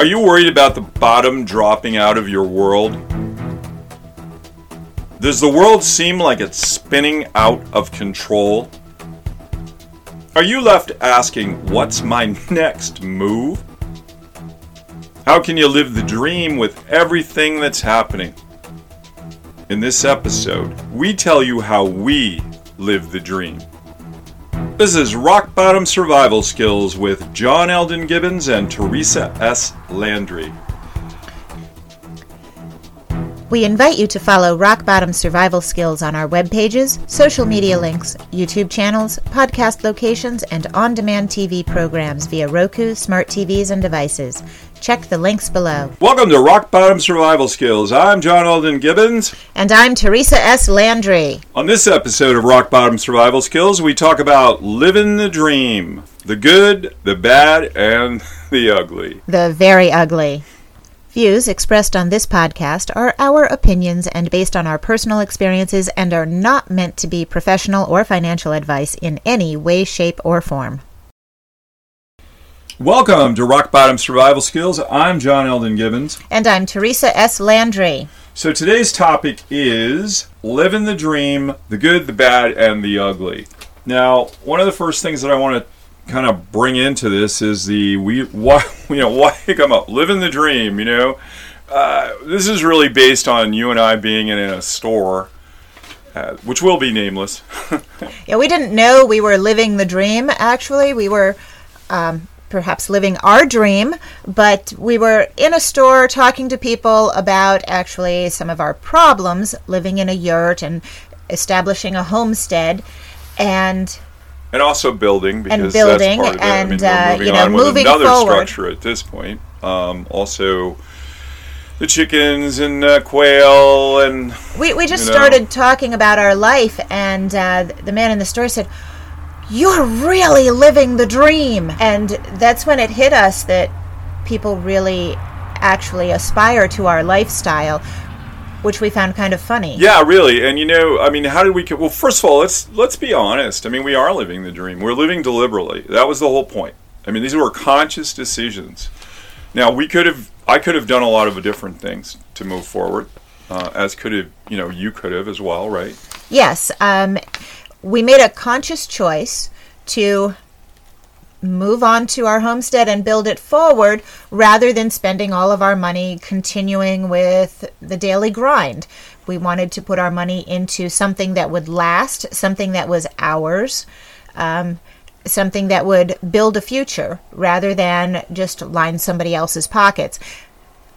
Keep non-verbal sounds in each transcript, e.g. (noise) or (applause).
Are you worried about the bottom dropping out of your world? Does the world seem like it's spinning out of control? Are you left asking, what's my (laughs) next move? How can you live the dream with everything that's happening? In this episode, we tell you how we live the dream. This is Rock Bottom Survival Skills with John Elden Gibbons and Teresa S. Landry. We invite you to follow Rock Bottom Survival Skills on our web pages, social media links, YouTube channels, podcast locations, and on demand TV programs via Roku, smart TVs, and devices. Check the links below. Welcome to Rock Bottom Survival Skills. I'm John Elden Gibbons. And I'm Teresa S. Landry. On this episode of Rock Bottom Survival Skills, we talk about living the dream the good, the bad, and (laughs) the ugly. The very ugly. Views expressed on this podcast are our opinions and based on our personal experiences and are not meant to be professional or financial advice in any way, shape, or form. Welcome to Rock Bottom Survival Skills. I'm John Elden Gibbons. And I'm Teresa S. Landry. So today's topic is living the dream, the good, the bad, and the ugly. Now, one of the first things that I want to kind of bring into this is the we why (laughs) you know why (laughs) come up living the dream. You know, uh, this is really based on you and I being in a store. Uh, which will be nameless. (laughs) yeah, we didn't know we were living the dream. Actually, we were um, perhaps living our dream, but we were in a store talking to people about actually some of our problems living in a yurt and establishing a homestead and and also building because and building that's part of and it. I mean, we're moving uh, you know on with another forward. structure at this point. Um, also, the chickens and uh, quail and We, we just you know. started talking about our life, and uh, the man in the store said, You're really living the dream. And that's when it hit us that people really actually aspire to our lifestyle, which we found kind of funny. Yeah, really. And you know, I mean, how did we? Well, first of all, let's let's be honest. I mean, we are living the dream. We're living deliberately. That was the whole point. I mean, these were conscious decisions. Now, we could have, I could have done a lot of different things to move forward, uh, as could have, you know, you could have as well, right? Yes, um, we made a conscious choice to move on to our homestead and build it forward rather than spending all of our money continuing with the daily grind. We wanted to put our money into something that would last, something that was ours. Um, something that would build a future rather than just line somebody else's pockets.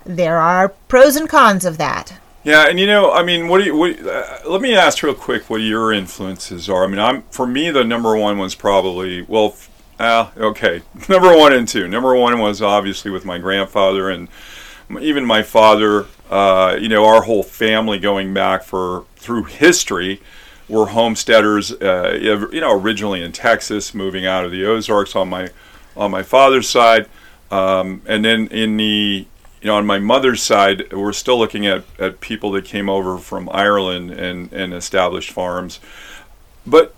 There are pros and cons of that. Yeah, and you know, I mean, what do you? What, uh, let me ask real quick what your influences are. I mean, I'm for me the number one was probably well, f- uh, okay, (laughs) number one and two. Number one was obviously with my grandfather and even my father. Uh, you know, our whole family going back for through history were homesteaders. Uh, you know, originally in Texas, moving out of the Ozarks on my on my father's side, um, and then in the you know, on my mother's side, we're still looking at, at people that came over from Ireland and, and established farms. But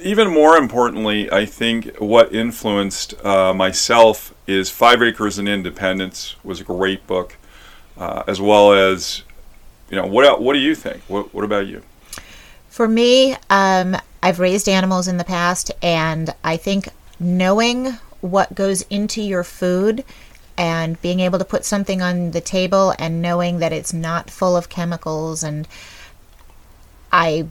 even more importantly, I think what influenced uh, myself is Five Acres and Independence was a great book, uh, as well as, you know, what what do you think? What, what about you? For me, um, I've raised animals in the past, and I think knowing what goes into your food and being able to put something on the table and knowing that it's not full of chemicals and I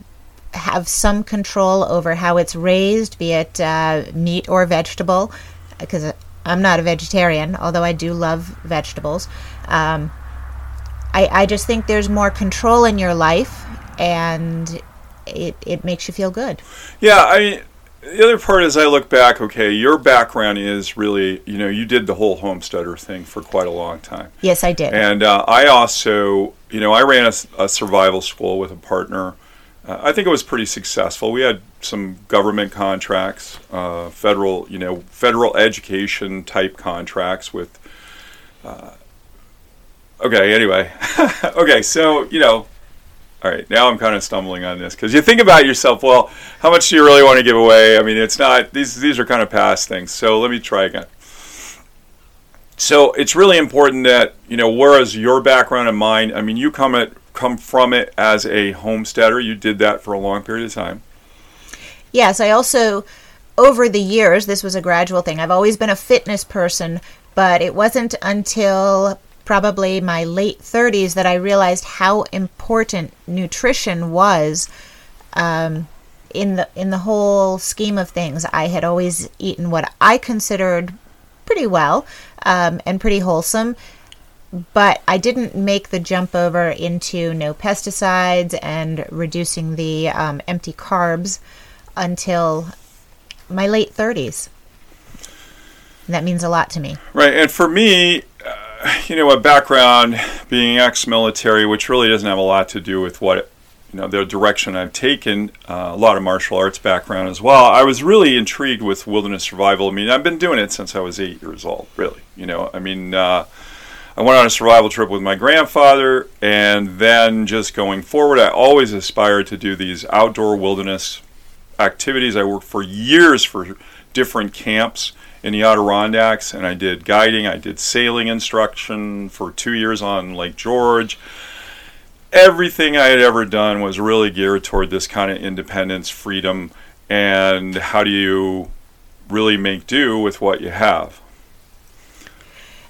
have some control over how it's raised, be it uh, meat or vegetable, because I'm not a vegetarian, although I do love vegetables. Um, I, I just think there's more control in your life and it, it makes you feel good. Yeah, I mean, the other part is I look back, okay, your background is really, you know, you did the whole homesteader thing for quite a long time. Yes, I did. And uh, I also, you know, I ran a survival school with a partner. Uh, I think it was pretty successful. We had some government contracts, uh, federal, you know, federal education type contracts with. Uh, okay, anyway, (laughs) okay, so you know, all right, now I'm kind of stumbling on this because you think about yourself. Well, how much do you really want to give away? I mean, it's not these. These are kind of past things. So let me try again. so it's really important that you know whereas your background and mine i mean you come at come from it as a homesteader you did that for a long period of time Yes, I also, over the years, this was a gradual thing. I've always been a fitness person, but it wasn't until probably my late 30s that I realized how important nutrition was um, in the in the whole scheme of things. I had always eaten what I considered pretty well um, and pretty wholesome. But I didn't make the jump over into no pesticides and reducing the um, empty carbs until my late 30s. And that means a lot to me. Right, and for me, uh, you know, a background being ex-military, which really doesn't have a lot to do with what you know the direction I've taken. Uh, a lot of martial arts background as well. I was really intrigued with wilderness survival. I mean, I've been doing it since I was eight years old. Really, you know, I mean. Uh, I went on a survival trip with my grandfather, and then just going forward, I always aspired to do these outdoor wilderness activities. I worked for years for different camps in the Adirondacks, and I did guiding. I did sailing instruction for two years on Lake George. Everything I had ever done was really geared toward this kind of independence, freedom, and how do you really make do with what you have.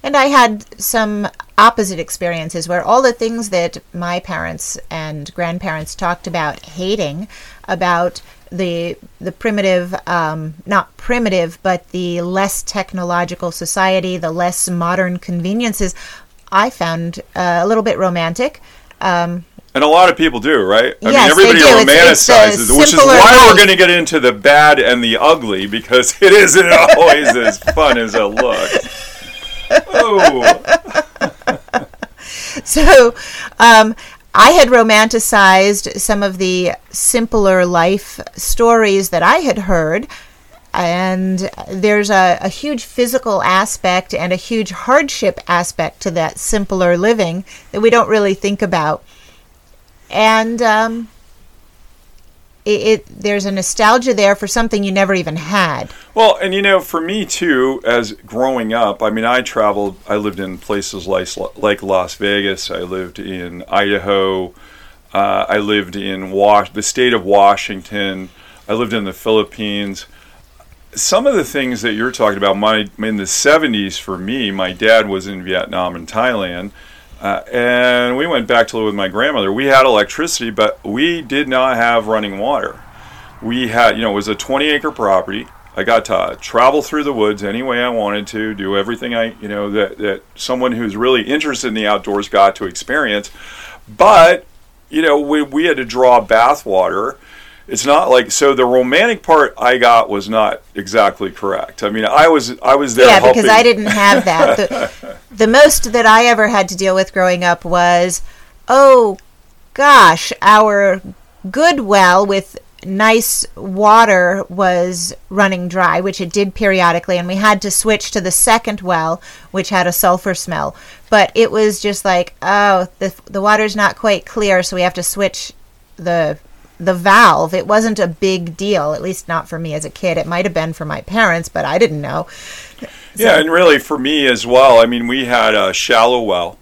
And I had some opposite experiences where all the things that my parents and grandparents talked about hating about the the primitive um, not primitive but the less technological society the less modern conveniences i found uh, a little bit romantic um, and a lot of people do, right? I Yes, mean, they everybody do. Romanticizes it's it, a which is why we're going to get into the bad and the ugly because (laughs) it isn't always as fun as it looks. (laughs) So um, I had romanticized some of the simpler life stories that I had heard. And there's a, a huge physical aspect and a huge hardship aspect to that simpler living that we don't really think about. And um, it, it there's a nostalgia there for something you never even had. well, and you know, for me too, as growing up, I mean, I traveled. I lived in places like like Las Vegas. I lived in Idaho. Uh, I lived in Was- the state of Washington. I lived in the Philippines. some of the things that you're talking about, my in the 70s for me, my dad was in Vietnam and Thailand, uh, and we went back to live with my grandmother. We had electricity, but we did not have running water. We had, you know, it was a 20 acre property. I got to travel through the woods any way I wanted to, do everything I, you know, that, that someone who's really interested in the outdoors got to experience. But, you know, we, we had to draw bath water it's not like so the romantic part I got was not exactly correct. I mean, I was I was there yeah, helping. because I didn't have that. The, (laughs) the most that I ever had to deal with growing up was, oh gosh, our good well with nice water was running dry, which it did periodically, and we had to switch to the second well, which had a sulfur smell. But it was just like, oh, the the water's not quite clear, so we have to switch the the valve. It wasn't a big deal, at least not for me as a kid. It might have been for my parents, but I didn't know. Yeah, and really for me as well. I mean, we had a shallow well,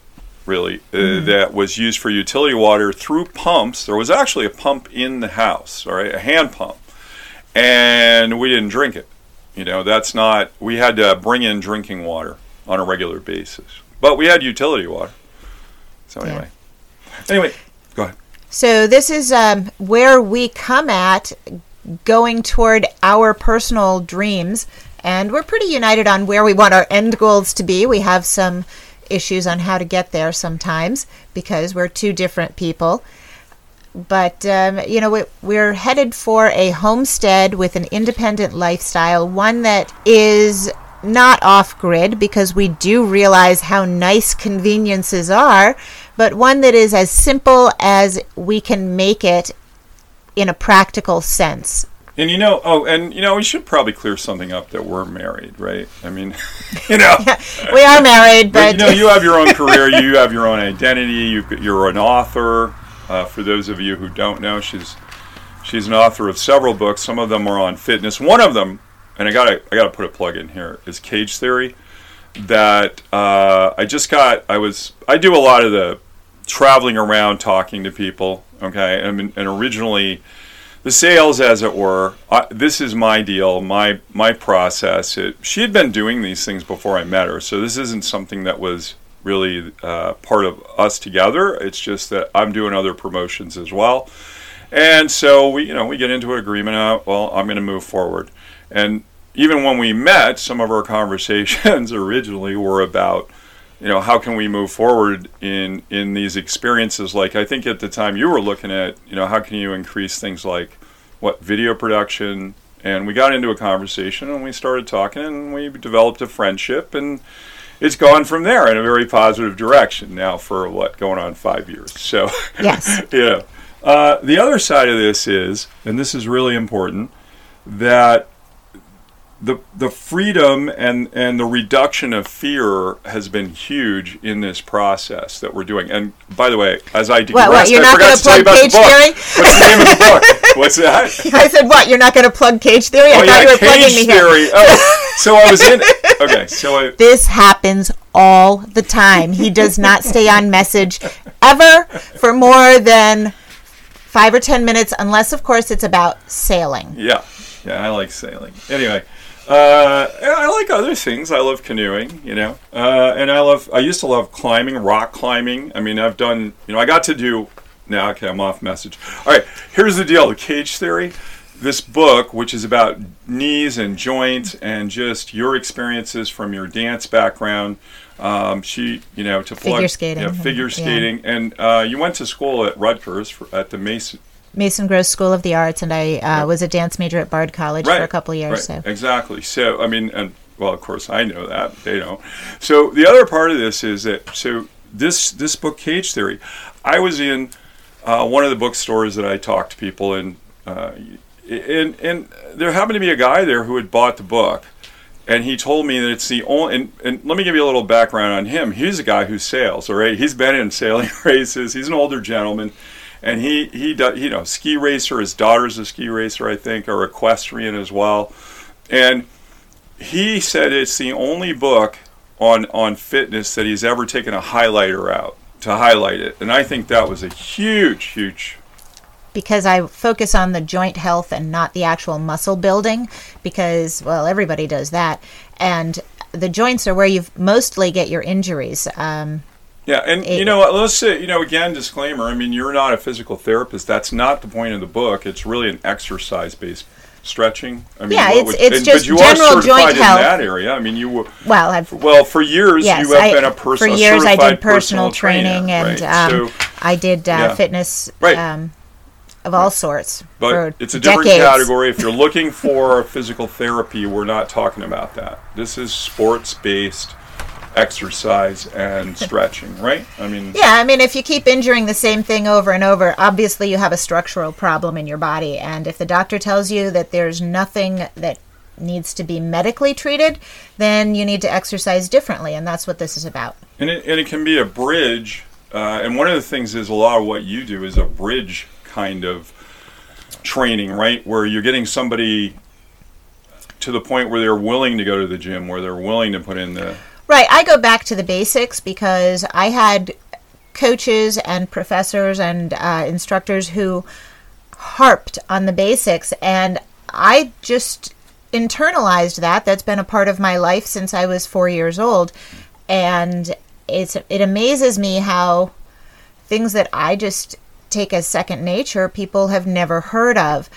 really, uh, Mm-hmm. that was used for utility water through pumps. There was actually a pump in the house, all right, a hand pump, and we didn't drink it. You know, that's not. We had to bring in drinking water on a regular basis, but we had utility water. So Yeah. anyway, anyway, go ahead. So this is um, where we come at going toward our personal dreams, and we're pretty united on where we want our end goals to be. We have some issues on how to get there sometimes because we're two different people. But um, you know, we, we're headed for a homestead with an independent lifestyle, one that is not off grid because we do realize how nice conveniences are, but one that is as simple as we can make it in a practical sense. And you know, oh, and you know, we should probably clear something up that we're married, right? I mean, (laughs) you know, (laughs) We are married, but but you know, you have your own (laughs) career, you have your own identity. You, you're an author. Uh, for those of you who don't know, she's she's an author of several books. Some of them are on fitness. One of them, and I gotta I gotta put a plug in here, is Cage Theory. That uh, I just got. I was. I do a lot of the traveling around talking to people. Okay, I mean, and originally the sales, as it were. I, this is my deal, my my process. It, she had been doing these things before I met her, so this isn't something that was really uh, part of us together. It's just that I'm doing other promotions as well, and so we, you know, we get into an agreement. Uh, well, I'm going to move forward, and even when we met, some of our (laughs) conversations originally were about you know how can we move forward in in these experiences? Like i think at the time you were looking at you know how can you increase things like what video production? And we got into a conversation and we started talking and we developed a friendship and it's gone from there in a very positive direction now for what going on five years. So (laughs) Yes. yeah. Uh, the other side of this is and this is really important that the the freedom and and the reduction of fear has been huge in this process that we're doing. And by the way, as I digressed, what, you're I not gonna to plug about the Cage. Theory? What's the name of the book? (laughs) What's that? I said, what? You're not going to plug cage theory? I oh thought yeah, you were plugging cage me here. Oh, (laughs) so I was in. Okay, so I, (laughs) This happens all the time. He does not stay on message ever for more than five or ten minutes, unless, of course, it's about sailing. Yeah, yeah, I like sailing. Anyway, uh, I like other things. I love canoeing, you know, uh, and I love. I used to love climbing, rock climbing. I mean, I've done. You know, I got to do. Now, okay, I'm off message. All right, here's the deal: the cage theory. This book, which is about knees and joints and just your experiences from your dance background. Um, she, you know, to plug, Figure skating. yeah, figure Yeah. skating, and uh, you went to school at Rutgers for, at the Mason Mason Gross School of the Arts, and I uh, was a dance major at Bard College for a couple of years. Right, So exactly. So I mean, and well, of course, I know that they don't. So the other part of this is that so this this book, Cage Theory, I was in uh, one of the bookstores that I talked to people, and uh, and and there happened to be a guy there who had bought the book. And he told me that it's the only. And, and let me give you a little background on him. He's a guy who sails. All right, he's been in sailing (laughs) races. He's an older gentleman, and he he does you know ski racer. His daughter's a ski racer, I think, or equestrian as well. And he said it's the only book on on fitness that he's ever taken a highlighter out to highlight it. And I think that was a huge, huge. because I focus on the joint health and not the actual muscle building, because well, everybody does that, and the joints are where you mostly get your injuries. Um, Yeah, and It- you know, what, let's say, you know, again, disclaimer. I mean, you're not a physical therapist. That's not the point of the book. It's really an exercise-based stretching. I mean, Yeah, what it's- it's and- just but you general are certified joint in health. that area. I mean, you were well, I've well for years. yes, you have I, been a for years I did personal, training trainer, and right? um, so, I did uh, yeah. fitness Right. um, of all sorts but it's a different decades. category. If you're looking for (laughs) physical therapy, we're not talking about that. This is sports-based exercise and (laughs) stretching, right? I mean, Yeah, I mean, if you keep injuring the same thing over and over, obviously you have a structural problem in your body. And if the doctor tells you that there's nothing that needs to be medically treated, then you need to exercise differently. And that's what this is about. And it, and it can be a bridge. Uh, and one of the things is a lot of what you do is a bridge kind of training, right? Where you're getting somebody to the point where they're willing to go to the gym, where they're willing to put in the. Right. I go back to the basics because I had coaches and professors and uh, instructors who harped on the basics, and I just internalized that. That's been a part of my life since I was four years old, and it's it amazes me how things that I just take as second nature people have never heard of.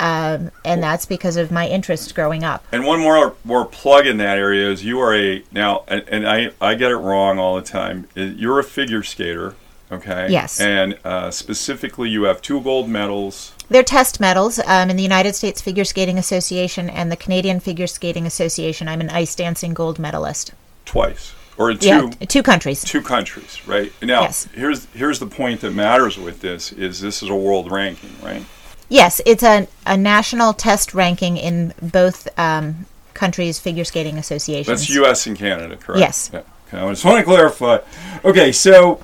Um, and that's because of my interest growing up. And one more more plug in that area is you are a now, and, and I I get it wrong all the time. You're a figure skater, okay? Yes. And uh, specifically, you have two gold medals. They're test medals um, in the United States Figure Skating Association and the Canadian Figure Skating Association. I'm an ice dancing gold medalist. twice or two Yeah, two countries. two countries, right? Now, Yes. here's here's the point that matters with this is this is a world ranking, right? Yes, it's a, a national test ranking in both um, countries' figure skating associations. That's U.S. and Canada, correct? Yes. Yeah. Okay, I just want to clarify. Okay, so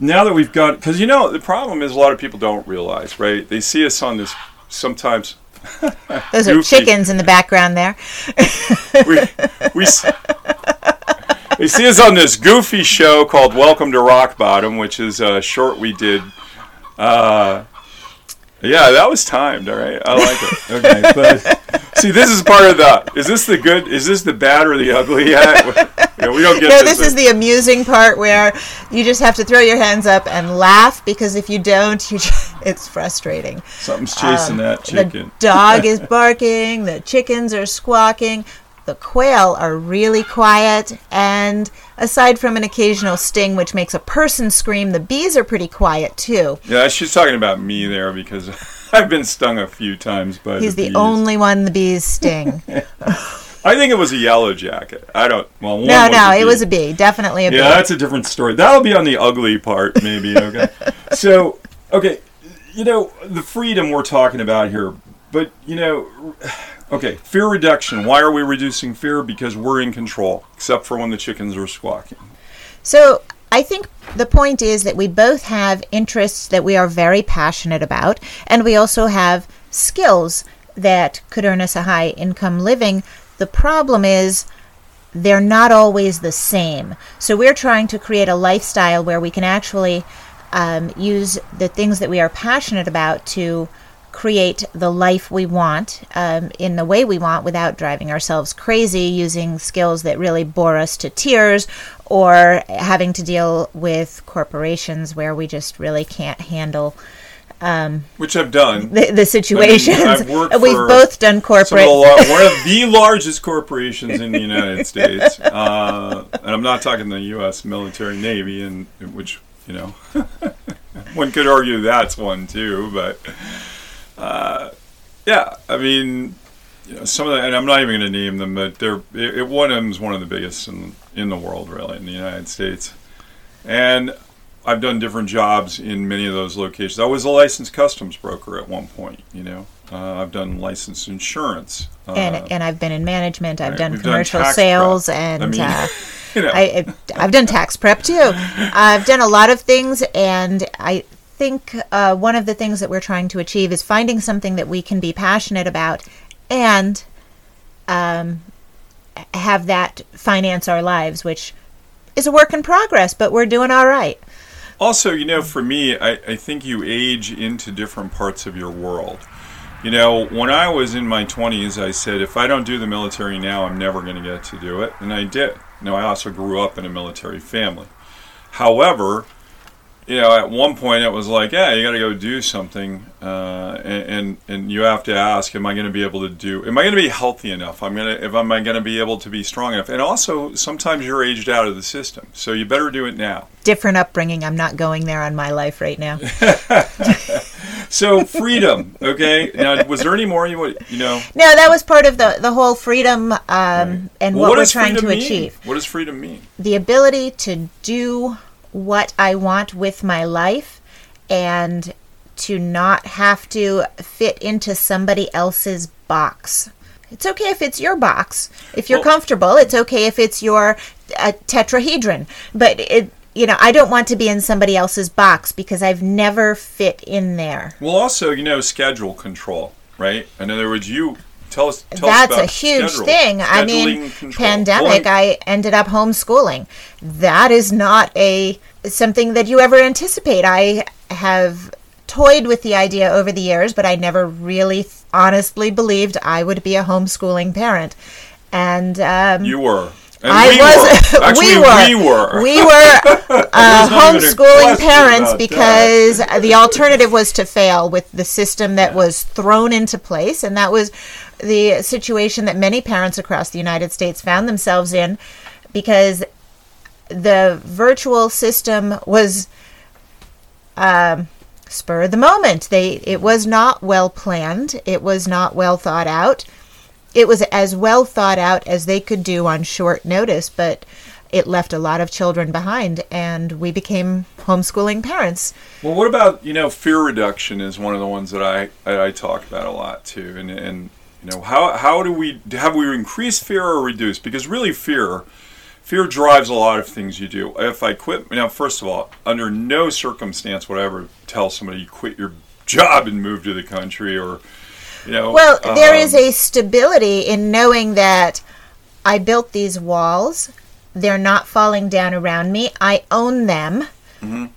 now that we've got, because you know the problem is a lot of people don't realize, right? They see us on this sometimes. (laughs) Those are chickens in the background there. (laughs) We we you see us on this goofy show called Welcome to Rock Bottom, which is a short we did. Uh, yeah, that was timed. All right, I like it. (laughs) Okay, but see, this is part of the. Is this the good? Is this the bad or the ugly yet? You know, we don't get. No, this is the amusing part where you just have to throw your hands up and laugh because if you don't, you just, (laughs) it's frustrating. Something's chasing um, that chicken. The dog is (laughs) barking. The chickens are squawking. The quail are really quiet, and aside from an occasional sting which makes a person scream, the bees are pretty quiet too. Yeah, she's talking about me there because (laughs) I've been stung a few times by He's the the only one the bees sting. (laughs) I think it was a yellow jacket. I don't. Well, no, no, it was a bee. Definitely a bee. Yeah, that's a different story. That'll be on the ugly part, maybe. (laughs) Okay. so, okay, you know the freedom we're talking about here, but you know, okay, fear reduction. Why are we reducing fear? Because we're in control, except for when the chickens are squawking. So I think the point is that we both have interests that we are very passionate about, and we also have skills that could earn us a high income living. The problem is they're not always the same. So we're trying to create a lifestyle where we can actually um, use the things that we are passionate about to create the life we want um, in the way we want without driving ourselves crazy using skills that really bore us to tears or having to deal with corporations where we just really can't handle Which I've done. the, the situations. I've worked (laughs) We've both done Some of corporate. the one of the (laughs) largest corporations in the United States, uh, and I'm not talking the U.S. military navy, and which you know, (laughs) one could argue that's one too. But uh, yeah, I mean, you know, some of the, and I'm not even going to name them, but they're it, it, one of them is one of the biggest in in the world, really, in the United States, and. I've done different jobs in many of those locations. I was a licensed customs broker at one point. You know, uh, I've done licensed insurance. Uh, and, and I've been in management. I've right, done done commercial tax sales, prep. and I mean, uh, (laughs) you know, I, I've done tax prep too. (laughs) I've done a lot of things, and I think uh, one of the things that we're trying to achieve is finding something that we can be passionate about and um, have that finance our lives, which is a work in progress, but we're doing all right. Also, you know, for me, I, I think you age into different parts of your world. You know, when I was in my 20s, I said, if I don't do the military now, I'm never going to get to do it. And I did. Now, I also grew up in a military family. However, you know, at one point it was like, yeah, you got to go do something, uh, and, and and you have to ask, am I going to be able to do? Am I going to be healthy enough? I'm gonna, if am I going to be able to be strong enough? And also, sometimes you're aged out of the system, so you better do it now. Different upbringing. I'm not going there on my life right now. (laughs) So freedom, okay. Now, was there any more you would, you know? No, that was part of the the whole freedom um, and Well, what, we're trying to mean? achieve. What does freedom mean? the ability to do what I want with my life and to not have to fit into somebody else's box. It's okay if it's your box. If you're Well- comfortable, it's okay if it's your uh, tetrahedron. But it, you know, I don't want to be in somebody else's box because I've never fit in there. Well, also, you know, schedule control, right? In other words, you tell us. Tell That's us a huge thing. I mean, control. pandemic, Well, I ended up homeschooling. That is not a something that you ever anticipate. I have toyed with the idea over the years, but I never really honestly believed I would be a homeschooling parent. And um, you were. And I we was. Were. (laughs) Actually, we were. We were. We (laughs) were uh, not (laughs) even a homeschooling parents because the alternative was to fail with the system that was thrown into place, and that was the situation that many parents across the United States found themselves in because the virtual system was um, spur of the moment. They it was not well planned. It was not well thought out. It was as well thought out as they could do on short notice, but it left a lot of children behind, and we became homeschooling parents. Well, what about you know fear reduction is one of the ones that I I, talk about a lot too, and and you know how how do we have we increased fear or reduced? Because really fear. Fear drives a lot of things you do. If I quit, now first of all, under no circumstance would I ever tell somebody you quit your job and move to the country, or you know. Well, there um, is a stability in knowing that I built these walls they're not falling down around me. I own them.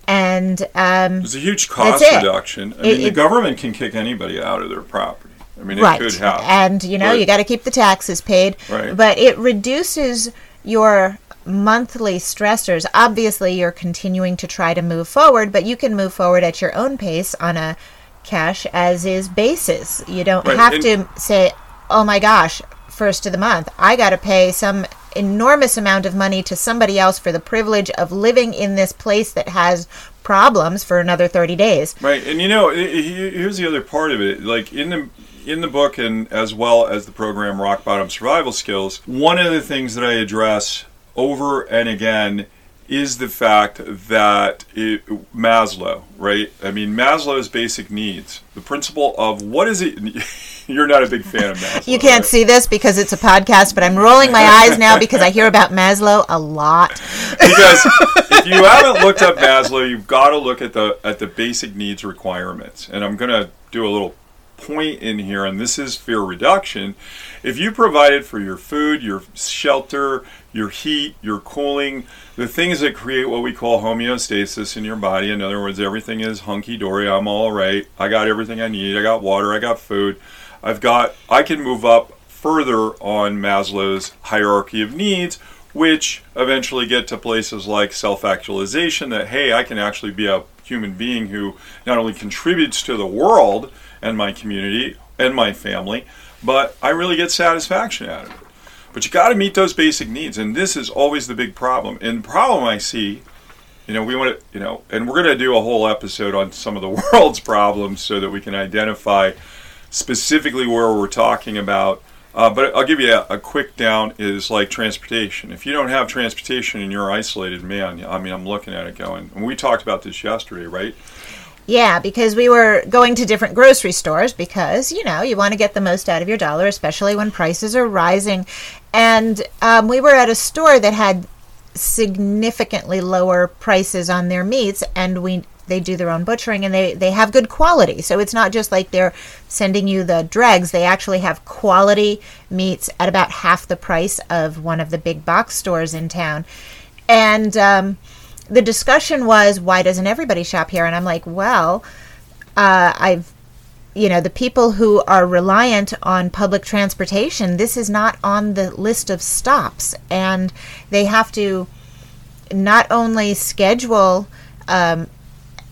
And um, It's a huge cost reduction. I It- mean, the government can kick anybody out of their property. I mean, it right could happen. and you know But- you got to keep the taxes paid Right. but it reduces your monthly stressors obviously you're continuing to try to move forward but you can move forward at your own pace on a cash as is basis. You don't Right, have and- to say oh my gosh first of the month. I got to pay some enormous amount of money to somebody else for the privilege of living in this place that has problems for another 30 days. Right, and you know, here's the other part of it. Like in the in the book, and as well as the program Rock Bottom Survival Skills, one of the things that I address over and again is the fact that it, Maslow, right? I mean, Maslow's basic needs, the principle of what is it? (laughs) You're not a big fan of Maslow. You can't right? see this because it's a podcast, but I'm rolling my eyes now because I hear about Maslow a lot. because (laughs) if you haven't looked up Maslow, you've got to look at the at the basic needs requirements. And I'm going to do a little point in here, and this is fear reduction. If you provided for your food, your shelter, your heat, your cooling, the things that create what we call homeostasis in your body. In other words, everything is hunky dory. I'm all right. I got everything I need. I got water. I got food. I've got. I can move up further on Maslow's hierarchy of needs which eventually get to places like self actualization that, hey, I can actually be a human being who not only contributes to the world and my community and my family, but I really get satisfaction out of it. But you got to meet those basic needs, and this is always the big problem. And the problem I see, you know, we want to, you know, and we're going to do a whole episode on some of the (laughs) world's problems so that we can identify specifically where we're talking about. Uh, but I'll give you a, a quick down is like transportation. If you don't have transportation and you're isolated, man, I mean, I'm looking at it going, and we talked about this yesterday, right? Yeah, because we were going to different grocery stores because, you know, you want to get the most out of your dollar, especially when prices are rising. And um, we were at a store that had significantly lower prices on their meats, and we they do their own butchering and they, they have good quality. So it's not just like they're sending you the dregs. They actually have quality meats at about half the price of one of the big box stores in town. And um, the discussion was, why doesn't everybody shop here? And I'm like, well, uh, I've, you know, the people who are reliant on public transportation, this is not on the list of stops. And they have to not only schedule um,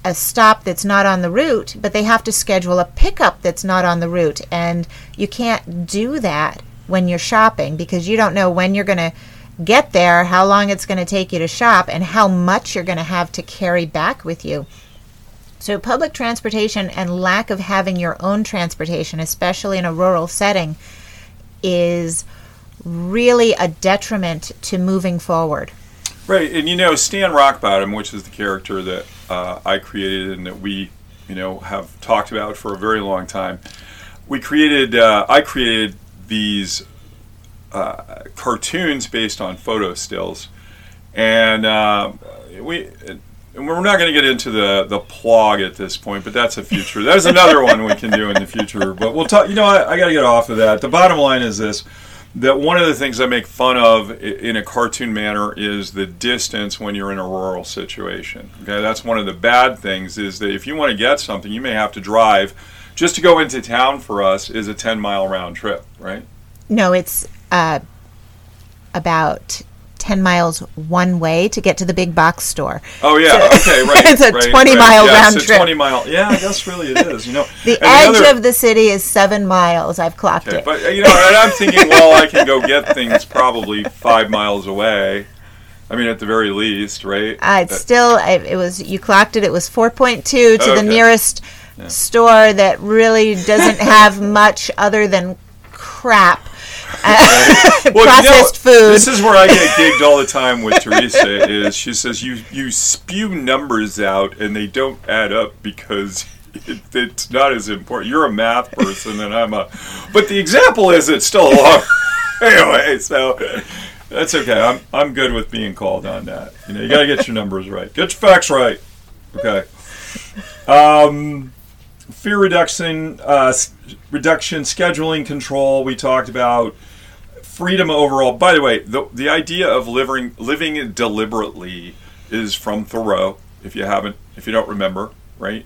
a stop that's not on the route, but they have to schedule a pickup that's not on the route. And you can't do that when you're shopping because you don't know when you're going to get there, how long it's going to take you to shop, and how much you're going to have to carry back with you. So, public transportation and lack of having your own transportation, especially in a rural setting, is really a detriment to moving forward. Right, and you know Stan Rockbottom, which is the character that uh, I created and that we, you know, have talked about for a very long time. We created, uh, I created these uh, cartoons based on photo stills, and uh, we. We're not going to get into the the plog at this point, but that's a future. There's another one we can do in the future. But we'll talk. You know, I, I got to get off of that. The bottom line is this: that one of the things I make fun of in a cartoon manner is the distance when you're in a rural situation. Okay, that's one of the bad things is that if you want to get something, you may have to drive. Just to go into town for us is a 10 mile round trip, right? No, it's uh, about 10 miles one way to get to the big box store. Oh yeah, okay, (laughs) right. It's a right, 20 right. mile yeah, round it's a trip. 20 mile. Yeah, I guess really it is. You know, (laughs) The And edge other- of the city is seven miles. I've clocked Okay, it. but you know, and I'm thinking, well, I can go get (laughs) things probably five miles away. I mean, at the very least, right? Uh, it's still, I, it was, you clocked it, it was 4.2 to the Okay. nearest store that really doesn't have much other than crap. Well, you know, food. This is where I get gigged all the time with Teresa. Is she says you you spew numbers out and they don't add up because it, it's not as important. You're a math person and I'm a, but the example is it's still a long. (laughs) anyway, so that's okay. I'm I'm good with being called on that. You know, you got to get your numbers right. Get your facts right. Okay. Um, fear reduction, uh, reduction, scheduling control. We talked about freedom overall. By the way, the the idea of living living deliberately is from Thoreau. If you haven't, if you don't remember, right?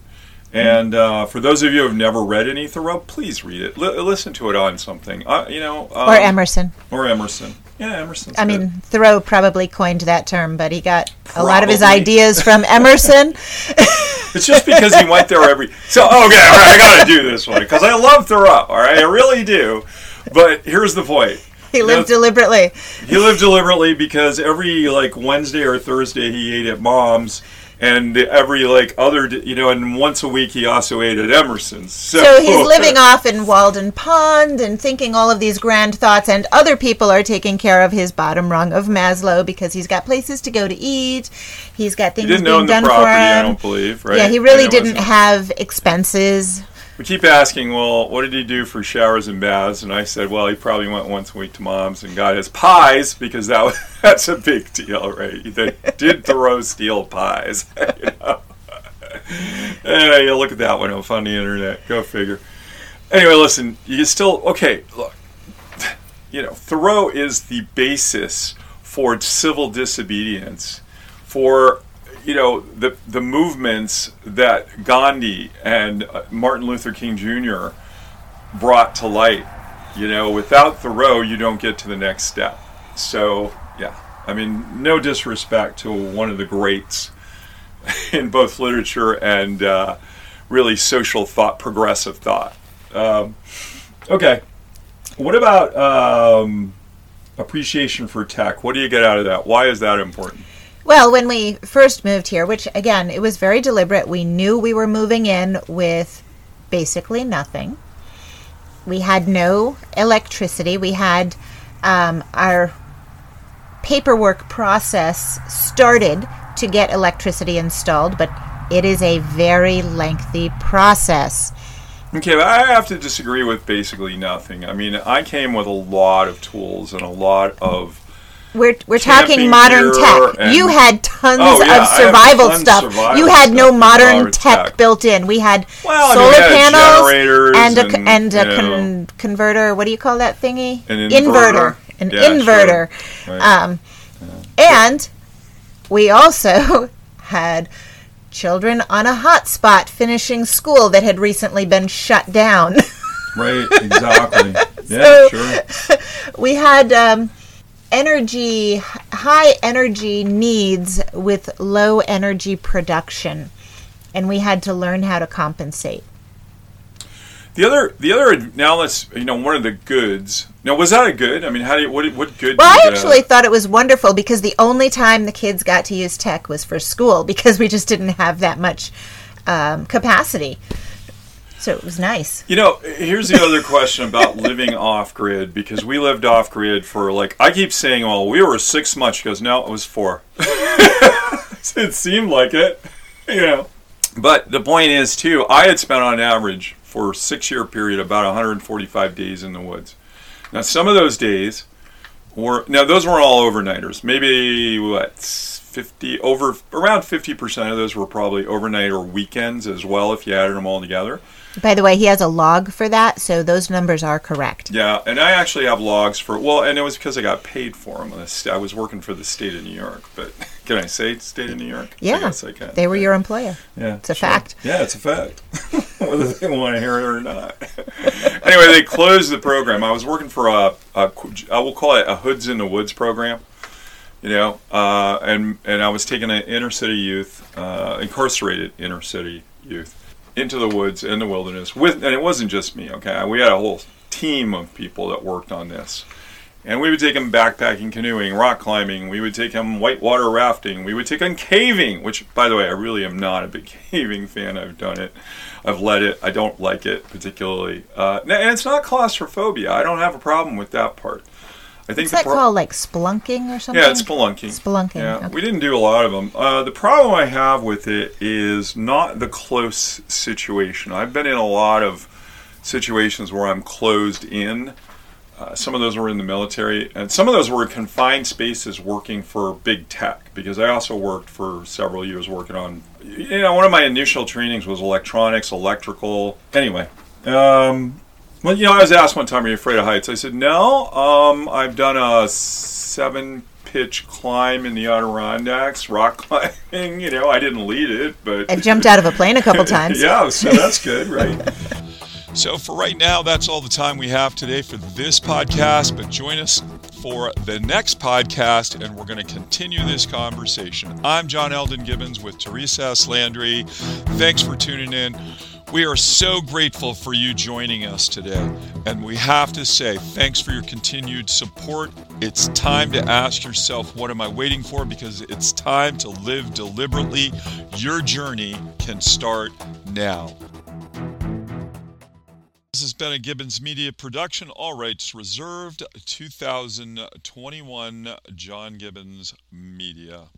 And uh, for those of you who have never read any Thoreau, please read it. L- listen to it on something. Uh, you know, um, or Emerson. Or Emerson. Yeah, Emerson. I mean, Thoreau probably coined that term, but he got probably. a lot of his ideas from Emerson. (laughs) it's just because he went there every. So okay, all right, I got to do this one because I love Thoreau. All right, I really do. But here's the point. He lived deliberately. He lived deliberately because every like Wednesday or Thursday he ate at mom's and every like other you know and once a week he also ate at emerson's. So, so he's (laughs) living off in walden pond and thinking all of these grand thoughts and other people are taking care of his bottom rung of maslow because he's got places to go to eat. He's got things being done property, for him. i don't believe right? Yeah he really didn't have expenses we keep asking, well, what did he do for showers and baths? And I said, well, he probably went once a week to mom's and got his pies because that was, (laughs) that's a big deal, right? He did throw steel pies? (laughs) you know? anyway, you look at that one up on the internet. Go figure. Anyway, listen, you still okay. Look, (sighs) you know, Thoreau is the basis for civil disobedience, for you know the the movements that Gandhi and uh, Martin Luther King Jr. brought to light. You know, without Thoreau, you don't get to the next step. So yeah, I mean, no disrespect to one of the greats (laughs) in both literature and uh, really social thought, progressive thought. Um, okay, what about um, appreciation for tech? What do you get out of that? Why is that important? Well, when we first moved here, which again, it was very deliberate, we knew we were moving in with basically nothing. We had no electricity. We had um, our paperwork process started to get electricity installed, but it is a very lengthy process. Okay, I have to disagree with basically nothing. I mean, I came with a lot of tools and a lot of we're we're talking modern tech. You had tons oh, yeah, of survival tons stuff. Survival you had no modern tech, tech, built in. We had well, solar I mean, panels and a, and, and a con- converter. What do you call that thingy? An inverter. inverter. An yeah, inverter. Sure. Right. Um, yeah. And we also (laughs) had children on a hotspot finishing school that had recently been shut down. (laughs) right. Exactly. (laughs) yeah. Sure. We had. Um, energy, high energy needs with low energy production, and we had to learn how to compensate. The other, the other. Now let's, you know, one of the goods. Now, was that a good? I mean, how do you, what, what good? Well, I actually thought it was wonderful because the only time the kids got to use tech was for school (laughs) because we just didn't have that much um, capacity. So it was nice. You know, here's the other question about (laughs) living off grid because we lived off grid for like I keep saying, well, we were six months. Because no, it was four. (laughs) it seemed like it, you know. But the point is, too, I had spent on average for a six-year period about 145 days in the woods. Now, some of those days were now those weren't all overnighters. Maybe what 50 over around 50% of those were probably overnight or weekends as well if you added them all together. By the way, he has a log for that, so those numbers are correct. Yeah, and I actually have logs for well, and it was because I got paid for them. I was working for the state of New York, but (laughs) can I say state of New York? Yeah, I I can. They were your employer. Yeah, it's a sure. fact. Yeah, it's a fact, (laughs) whether they want to hear it or not. (laughs) anyway, they closed the program. I was working for a, a I will call it a Hoods in the Woods program you know, uh, and and I was taking an inner city youth, uh, incarcerated inner city youth, into the woods in the wilderness with and it wasn't just me okay? We had a whole team of people that worked on this. And we would take them backpacking canoeing rock climbing. We would take them whitewater rafting. We would take them caving which by the way i really am not a big (laughs) caving fan. I've done it. I've led it. I don't like it particularly. Uh, and it's not claustrophobia. I don't have a problem with that part I think What's that pro- called? Like spelunking or something? Yeah, it's spelunking. Spelunking. Yeah, okay. we didn't do a lot of them. Uh, the problem I have with it is not the close situation. I've been in a lot of situations where I'm closed in. Uh, some of those were in the military, and some of those were confined spaces working for big tech. Because I also worked for several years working on, you know, one of my initial trainings was electronics, electrical. Anyway, um, Well, you know, I was asked one time, "Are you afraid of heights?" I said, "No. Um, I've done a seven pitch climb in the Adirondacks, rock (laughs) climbing. You know, I didn't lead it, but I've jumped out of a plane a couple (laughs) times. yeah, so that's good, right?" (laughs) So, for right now, that's all the time we have today for this podcast. But join us for the next podcast, and we're going to continue this conversation. I'm John Elden Gibbons with Teresa S. Landry. Thanks for tuning in. We are so grateful for you joining us today. And we have to say, thanks for your continued support. It's time to ask yourself, what am I waiting for? Because it's time to live deliberately. Your journey can start now. This has been a Gibbons Media production, all rights reserved, 2021 John Gibbons Media.